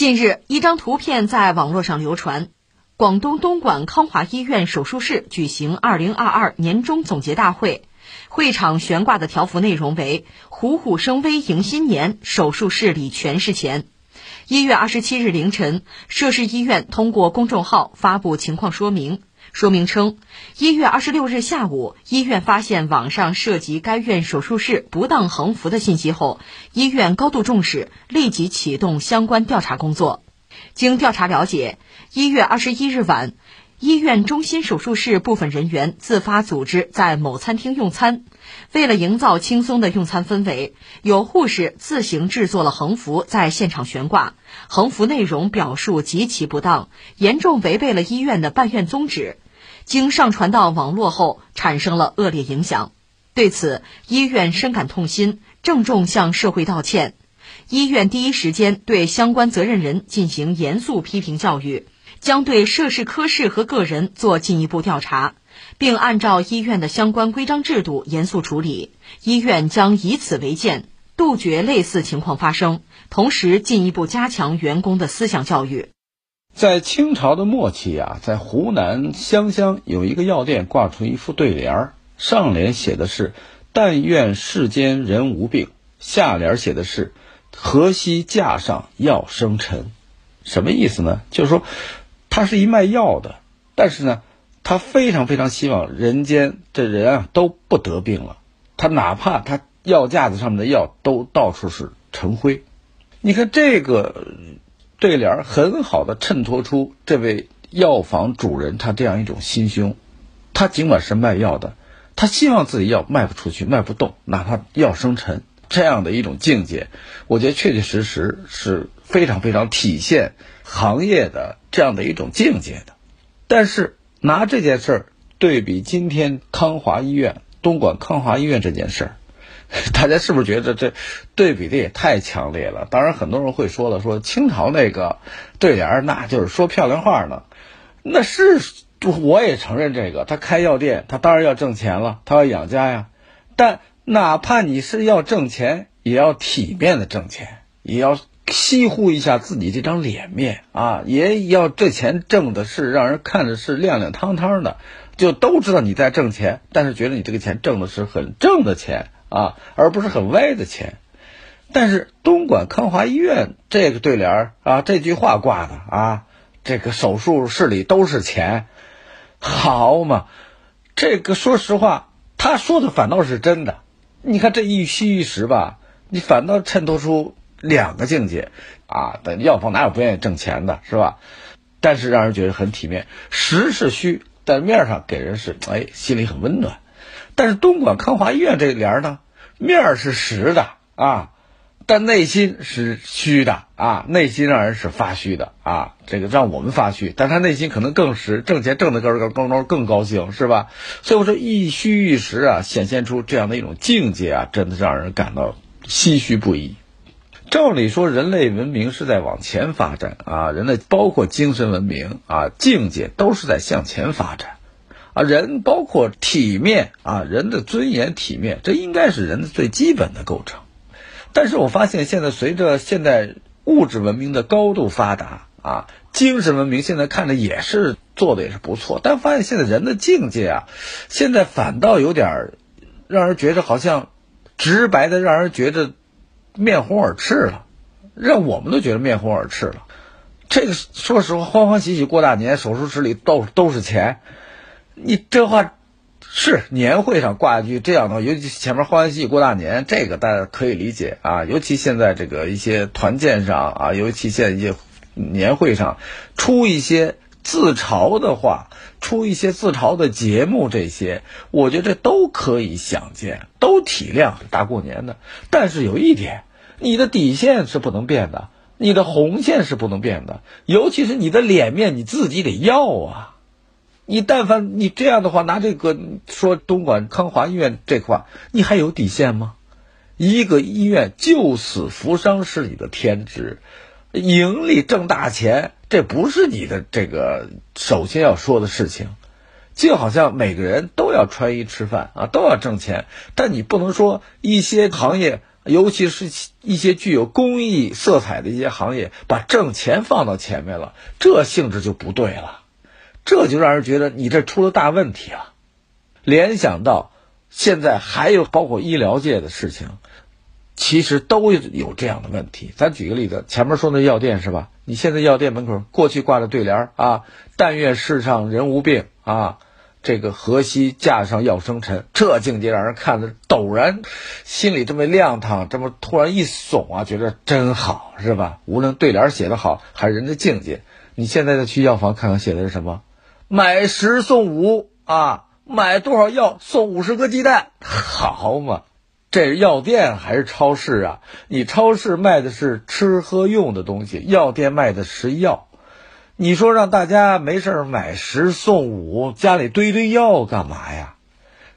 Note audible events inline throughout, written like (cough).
近日，一张图片在网络上流传。广东东莞康华医院手术室举行2022年终总结大会，会场悬挂的条幅内容为“虎虎生威迎新年，手术室里全是钱”。一月二十七日凌晨，涉事医院通过公众号发布情况说明，说明称，一月二十六日下午，医院发现网上涉及该院手术室不当横幅的信息后，医院高度重视，立即启动相关调查工作。经调查了解，一月二十一日晚，医院中心手术室部分人员自发组织在某餐厅用餐。为了营造轻松的用餐氛围，有护士自行制作了横幅在现场悬挂。横幅内容表述极其不当，严重违背了医院的办院宗旨。经上传到网络后，产生了恶劣影响。对此，医院深感痛心，郑重向社会道歉。医院第一时间对相关责任人进行严肃批评教育，将对涉事科室和个人做进一步调查，并按照医院的相关规章制度严肃处理。医院将以此为鉴，杜绝类似情况发生，同时进一步加强员工的思想教育。在清朝的末期啊，在湖南湘乡有一个药店挂出一副对联儿，上联写的是“但愿世间人无病”，下联写的是。河西架上药生尘，什么意思呢？就是说，他是一卖药的，但是呢，他非常非常希望人间这人啊都不得病了。他哪怕他药架子上面的药都到处是尘灰。你看这个对联，很好的衬托出这位药房主人他这样一种心胸。他尽管是卖药的，他希望自己药卖不出去，卖不动，哪怕药生尘。这样的一种境界，我觉得确确实实是非常非常体现行业的这样的一种境界的。但是拿这件事儿对比今天康华医院、东莞康华医院这件事儿，(laughs) 大家是不是觉得这对比的也太强烈了？当然，很多人会说了，说清朝那个对联儿那就是说漂亮话呢，那是我也承认这个，他开药店，他当然要挣钱了，他要养家呀，但。哪怕你是要挣钱，也要体面的挣钱，也要惜护一下自己这张脸面啊！也要这钱挣的是让人看着是亮亮堂堂的，就都知道你在挣钱，但是觉得你这个钱挣的是很正的钱啊，而不是很歪的钱。但是东莞康华医院这个对联啊，这句话挂的啊，这个手术室里都是钱，好嘛？这个说实话，他说的反倒是真的。你看这一虚一实吧，你反倒衬托出两个境界啊！但药房哪有不愿意挣钱的，是吧？但是让人觉得很体面，实是虚，但面上给人是哎，心里很温暖。但是东莞康华医院这联呢，面是实的啊。但内心是虚的啊，内心让人是发虚的啊，这个让我们发虚，但他内心可能更实，挣钱挣的更更更更高兴，是吧？所以我说一虚一实啊，显现出这样的一种境界啊，真的让人感到唏嘘不已。照理说，人类文明是在往前发展啊，人类包括精神文明啊，境界都是在向前发展啊，人包括体面啊，人的尊严体面，这应该是人的最基本的构成。但是我发现，现在随着现代物质文明的高度发达啊，精神文明现在看着也是做的也是不错，但发现现在人的境界啊，现在反倒有点让人觉得好像直白的让人觉得面红耳赤了，让我们都觉得面红耳赤了。这个说实话，欢欢喜喜过大年，手术室里都都是钱，你这话。是年会上挂一句这样的，尤其前面欢欢喜喜过大年，这个大家可以理解啊。尤其现在这个一些团建上啊，尤其现在一些年会上出一些自嘲的话，出一些自嘲的节目，这些我觉得都可以想见，都体谅大过年的。但是有一点，你的底线是不能变的，你的红线是不能变的，尤其是你的脸面，你自己得要啊。你但凡你这样的话，拿这个说东莞康华医院这块，你还有底线吗？一个医院救死扶伤是你的天职，盈利挣大钱，这不是你的这个首先要说的事情。就好像每个人都要穿衣吃饭啊，都要挣钱，但你不能说一些行业尤其是一些具有公益色彩的一些行业，把挣钱放到前面了，这性质就不对了，这就让人觉得你这出了大问题了。联想到现在还有包括医疗界的事情，其实都有这样的问题。咱举个例子，前面说那药店是吧？你现在药店门口过去挂着对联啊，“但愿世上人无病啊”。这个河西架上药生尘，这境界让人看的陡然心里这么亮堂，这么突然一耸啊，觉得真好，是吧？无论对联写的好，还是人的境界，你现在再去药房看看，写的是什么？买十送五啊，买多少药送五十个鸡蛋，好嘛？这是药店还是超市啊？你超市卖的是吃喝用的东西，药店卖的是药。你说让大家没事买十送五，家里堆堆药干嘛呀？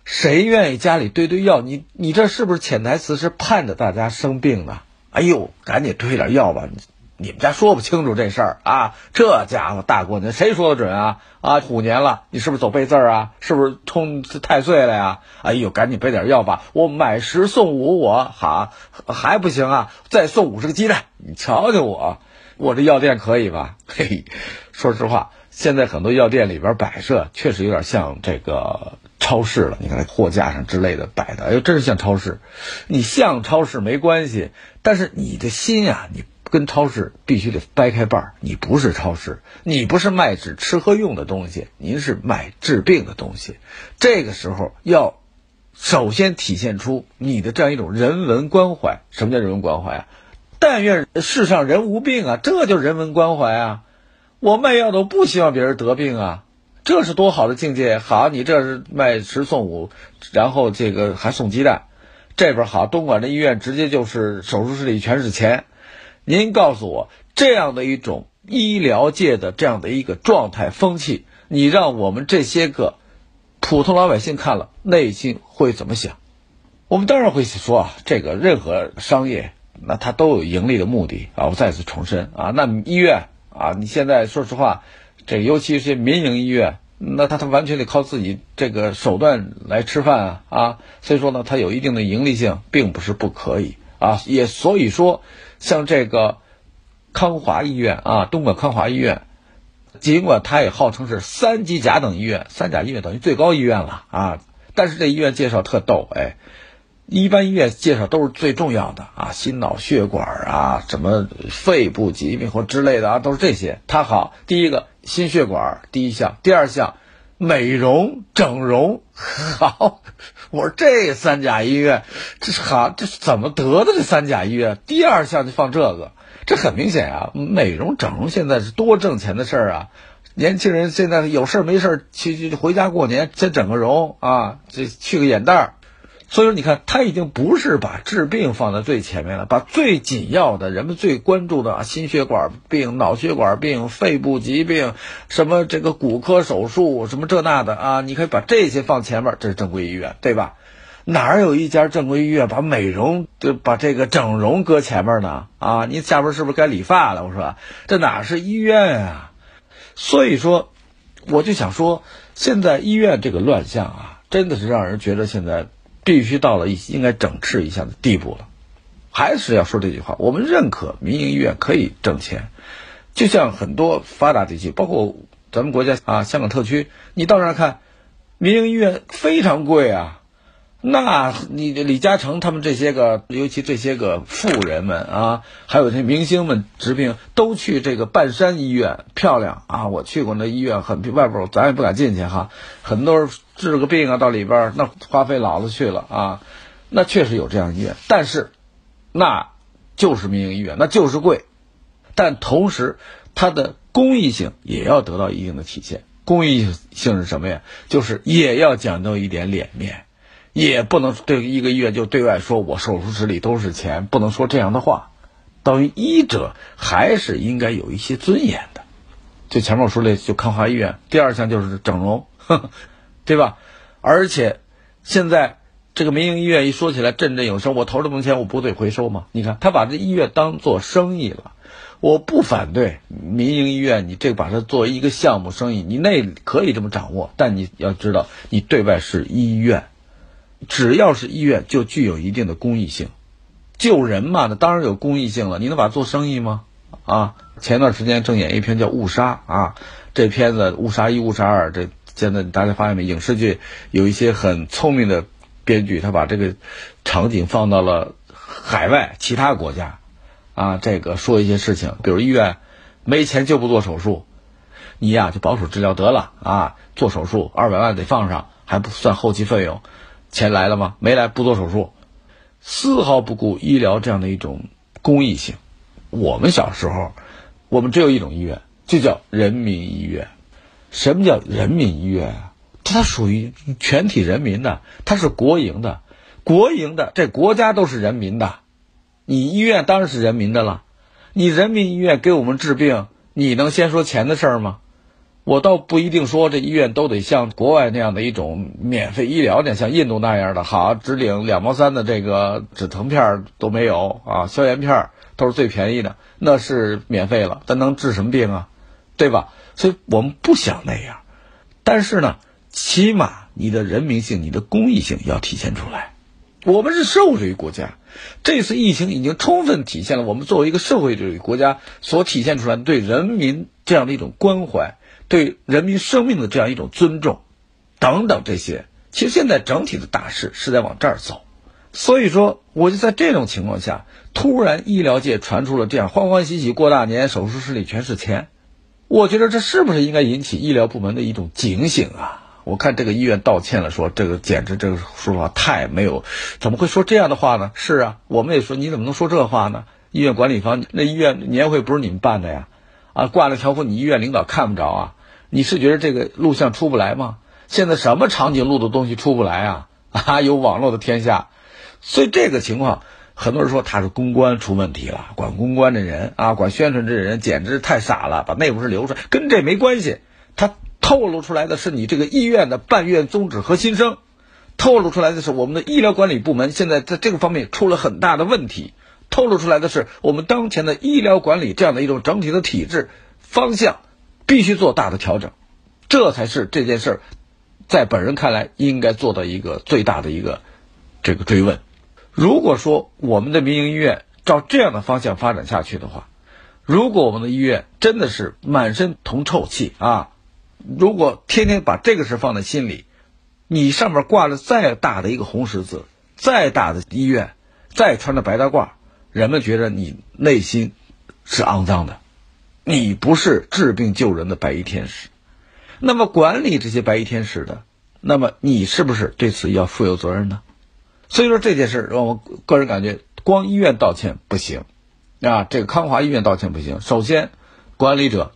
谁愿意家里堆堆药？你你这是不是潜台词是盼着大家生病呢？哎呦，赶紧堆点药吧！你们家说不清楚这事儿啊？这家伙大过年谁说的准啊？啊，虎年了，你是不是走背字啊？是不是冲太岁了呀？哎呦，赶紧备点药吧！我买十送五，我好还不行啊？再送五十个鸡蛋，你瞧瞧我。我这药店可以吧？嘿，说实话，现在很多药店里边摆设确实有点像这个超市了。你看货架上之类的摆的，哎呦，真是像超市。你像超市没关系，但是你的心啊，你跟超市必须得掰开瓣儿。你不是超市，你不是卖只吃喝用的东西，您是卖治病的东西。这个时候要首先体现出你的这样一种人文关怀。什么叫人文关怀啊？但愿世上人无病啊，这就人文关怀啊！我卖药的不希望别人得病啊，这是多好的境界！好，你这是卖十送五，然后这个还送鸡蛋，这边好，东莞的医院直接就是手术室里全是钱。您告诉我，这样的一种医疗界的这样的一个状态风气，你让我们这些个普通老百姓看了，内心会怎么想？我们当然会说啊，这个任何商业。那他都有盈利的目的啊！我再次重申啊，那医院啊，你现在说实话，这尤其是民营医院，那他他完全得靠自己这个手段来吃饭啊啊！所以说呢，它有一定的盈利性，并不是不可以啊。也所以说，像这个康华医院啊，东莞康华医院，尽管它也号称是三级甲等医院，三甲医院等于最高医院了啊，但是这医院介绍特逗哎。一般医院介绍都是最重要的啊，心脑血管啊，什么肺部疾病或之类的啊，都是这些。他好，第一个心血管第一项，第二项美容整容好。(laughs) 我说这三甲医院这是好，这是怎么得的？这三甲医院第二项就放这个，这很明显啊。美容整容现在是多挣钱的事儿啊，年轻人现在有事没事去去回家过年先整个容啊，这去个眼袋儿。所以说，你看，他已经不是把治病放在最前面了，把最紧要的、人们最关注的心血管病、脑血管病、肺部疾病，什么这个骨科手术，什么这那的啊，你可以把这些放前面，这是正规医院，对吧？哪有一家正规医院把美容、就把这个整容搁前面呢？啊，你下边是不是该理发了？我说，这哪是医院啊？所以说，我就想说，现在医院这个乱象啊，真的是让人觉得现在。必须到了一应该整治一下的地步了，还是要说这句话：我们认可民营医院可以挣钱，就像很多发达地区，包括咱们国家啊，香港特区，你到那儿看，民营医院非常贵啊。那你李嘉诚他们这些个，尤其这些个富人们啊，还有这些明星们治病，都去这个半山医院，漂亮啊！我去过那医院，很外边咱也不敢进去哈。很多人治个病啊，到里边那花费老子去了啊。那确实有这样医院，但是那就是民营医院，那就是贵。但同时，它的公益性也要得到一定的体现。公益性是什么呀？就是也要讲究一点脸面。也不能对一个医院就对外说我手术室里都是钱，不能说这样的话。等于医者还是应该有一些尊严的。就前面我说的，就康华医院，第二项就是整容，呵 (laughs) 呵对吧？而且现在这个民营医院一说起来振振有声，我投这么多钱，我不得回收吗？你看他把这医院当做生意了，我不反对民营医院，你这把它作为一个项目生意，你那可以这么掌握，但你要知道，你对外是医院。只要是医院，就具有一定的公益性，救人嘛，那当然有公益性了。你能把它做生意吗？啊，前段时间正演一篇叫《误杀》啊，这片子《误杀一》《误杀二》，这现在大家发现没？影视剧有一些很聪明的编剧，他把这个场景放到了海外其他国家，啊，这个说一些事情，比如医院没钱就不做手术，你呀就保守治疗得了啊，做手术二百万得放上，还不算后期费用，钱来了吗？没来不做手术，丝毫不顾医疗这样的一种公益性。我们小时候，我们只有一种医院，就叫人民医院。什么叫人民医院啊？它属于全体人民的，它是国营的，国营的，这国家都是人民的，你医院当然是人民的了。你人民医院给我们治病，你能先说钱的事儿吗？我倒不一定说这医院都得像国外那样的一种免费医疗呢，像印度那样的，好只领两毛三的这个止疼片都没有啊，消炎片。都是最便宜的，那是免费了，但能治什么病啊？对吧？所以我们不想那样，但是呢，起码你的人民性、你的公益性要体现出来。我们是社会主义国家，这次疫情已经充分体现了我们作为一个社会主义国家所体现出来对人民这样的一种关怀，对人民生命的这样一种尊重，等等这些。其实现在整体的大势是在往这儿走。所以说，我就在这种情况下，突然医疗界传出了这样欢欢喜喜过大年，手术室里全是钱，我觉得这是不是应该引起医疗部门的一种警醒啊？我看这个医院道歉了，说这个简直这个说法太没有，怎么会说这样的话呢？是啊，我们也说你怎么能说这话呢？医院管理方那医院年会不是你们办的呀？啊，挂了条幅，你医院领导看不着啊？你是觉得这个录像出不来吗？现在什么场景录的东西出不来啊？(laughs) 啊，有网络的天下。所以这个情况，很多人说他是公关出问题了，管公关的人啊，管宣传这人简直太傻了，把内部事流出来，跟这没关系。他透露出来的是你这个医院的办院宗旨和心声，透露出来的是我们的医疗管理部门现在在这个方面出了很大的问题，透露出来的是我们当前的医疗管理这样的一种整体的体制方向必须做大的调整，这才是这件事儿在本人看来应该做到一个最大的一个这个追问。如果说我们的民营医院照这样的方向发展下去的话，如果我们的医院真的是满身铜臭气啊，如果天天把这个事放在心里，你上面挂了再大的一个红十字，再大的医院，再穿着白大褂，人们觉得你内心是肮脏的，你不是治病救人的白衣天使。那么管理这些白衣天使的，那么你是不是对此要负有责任呢？所以说这件事让我个人感觉，光医院道歉不行，啊，这个康华医院道歉不行。首先，管理者，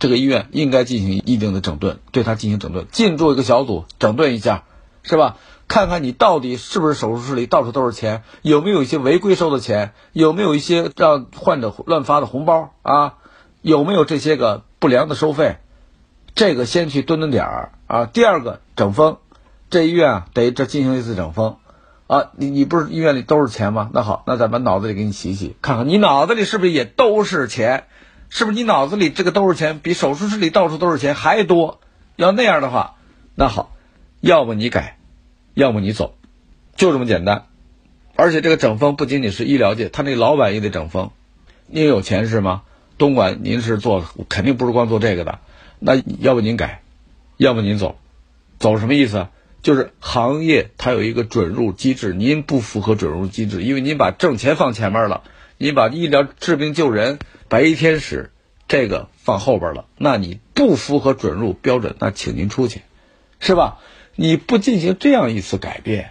这个医院应该进行一定的整顿，对他进行整顿，进驻一个小组整顿一下，是吧？看看你到底是不是手术室里到处都是钱，有没有一些违规收的钱，有没有一些让患者乱发的红包啊？有没有这些个不良的收费？这个先去蹲蹲点儿啊。第二个，整风，这医院啊得这进行一次整风。啊，你你不是医院里都是钱吗？那好，那咱把脑子里给你洗洗，看看你脑子里是不是也都是钱？是不是你脑子里这个都是钱，比手术室里到处都是钱还多？要那样的话，那好，要么你改，要么你走，就这么简单。而且这个整风不仅仅是医疗界，他那老板也得整风。您有钱是吗？东莞您是做，肯定不是光做这个的。那要不您改，要不您走，走什么意思？就是行业它有一个准入机制，您不符合准入机制，因为您把挣钱放前面了，您把医疗治病救人、白衣天使这个放后边了，那你不符合准入标准，那请您出去，是吧？你不进行这样一次改变，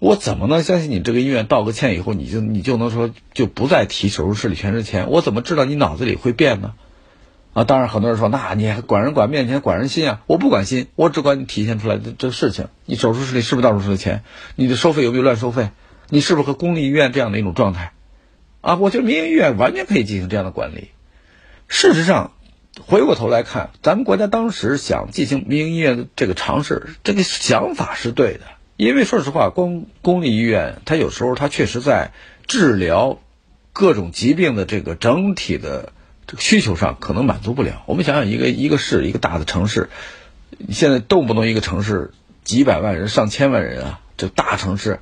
我怎么能相信你这个医院道个歉以后，你就你就能说就不再提手术室里全是钱？我怎么知道你脑子里会变呢？啊，当然，很多人说，那你还管人管面前管人心啊？我不管心，我只管你体现出来的这个事情。你手术室里是不是到处是钱？你的收费有没有乱收费？你是不是和公立医院这样的一种状态？啊，我觉得民营医院完全可以进行这样的管理。事实上，回过头来看，咱们国家当时想进行民营医院的这个尝试，这个想法是对的。因为说实话，公公立医院它有时候它确实在治疗各种疾病的这个整体的。这个需求上可能满足不了。我们想想，一个一个市，一个大的城市，现在动不动一个城市几百万人、上千万人啊，这大城市，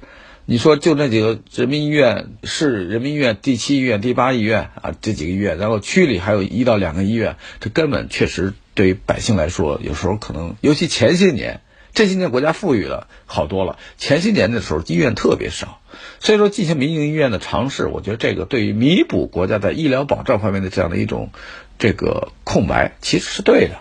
你说就那几个人民医院、市人民医院、第七医院、第八医院啊，这几个医院，然后区里还有一到两个医院，这根本确实对于百姓来说，有时候可能，尤其前些年，这些年国家富裕了好多了，前些年的时候医院特别少，所以说进行民营医院的尝试，我觉得这个对于弥补国家在医疗保障方面的这样的一种这个空白，其实是对的。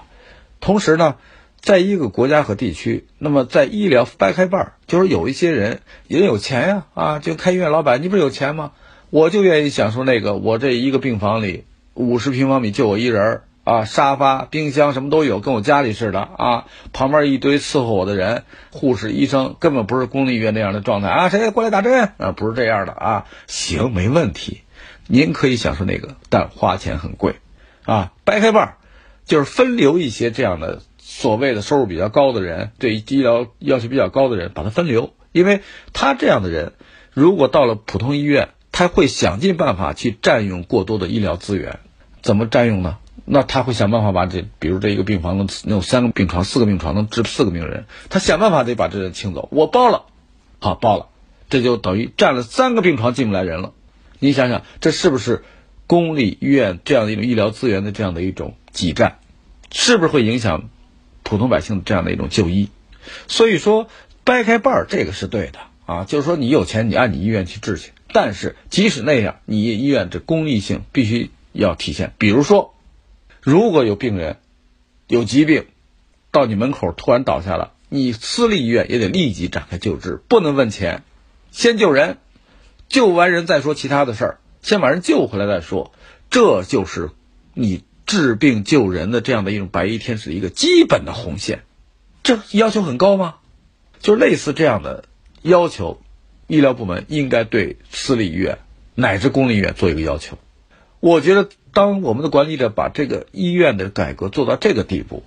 同时呢。在一个国家和地区，那么在医疗掰开瓣儿，就是有一些人也有钱呀，啊，就开医院老板，你不是有钱吗？我就愿意享受那个，我这一个病房里五十平方米就我一人儿啊，沙发、冰箱什么都有，跟我家里似的啊，旁边一堆伺候我的人，护士、医生，根本不是公立医院那样的状态啊，谁过来打针啊？不是这样的啊，行，没问题，您可以享受那个，但花钱很贵，啊，掰开瓣儿，就是分流一些这样的。所谓的收入比较高的人，对医疗要求比较高的人，把他分流，因为他这样的人，如果到了普通医院，他会想尽办法去占用过多的医疗资源。怎么占用呢？那他会想办法把这，比如这一个病房能有三个病床、四个病床能治四个病人，他想办法得把这人清走。我包了，好包了，这就等于占了三个病床进不来人了。你想想，这是不是公立医院这样的一种医疗资源的这样的一种挤占？是不是会影响？普通百姓这样的一种就医，所以说掰开瓣儿这个是对的啊，就是说你有钱你按你医院去治去，但是即使那样，你医院这公益性必须要体现。比如说，如果有病人有疾病到你门口突然倒下了，你私立医院也得立即展开救治，不能问钱，先救人，救完人再说其他的事儿，先把人救回来再说，这就是你。治病救人的这样的一种白衣天使一个基本的红线，这要求很高吗？就类似这样的要求，医疗部门应该对私立医院乃至公立医院做一个要求。我觉得，当我们的管理者把这个医院的改革做到这个地步，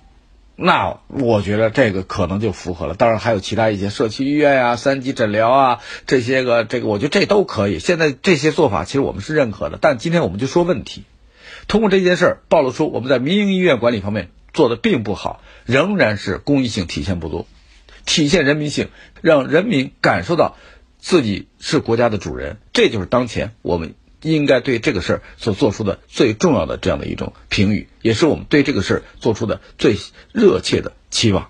那我觉得这个可能就符合了。当然还有其他一些社区医院呀、三级诊疗啊这些个，这个我觉得这都可以。现在这些做法其实我们是认可的，但今天我们就说问题。通过这件事儿暴露出我们在民营医院管理方面做的并不好，仍然是公益性体现不足，体现人民性，让人民感受到自己是国家的主人，这就是当前我们应该对这个事儿所做出的最重要的这样的一种评语，也是我们对这个事儿做出的最热切的期望。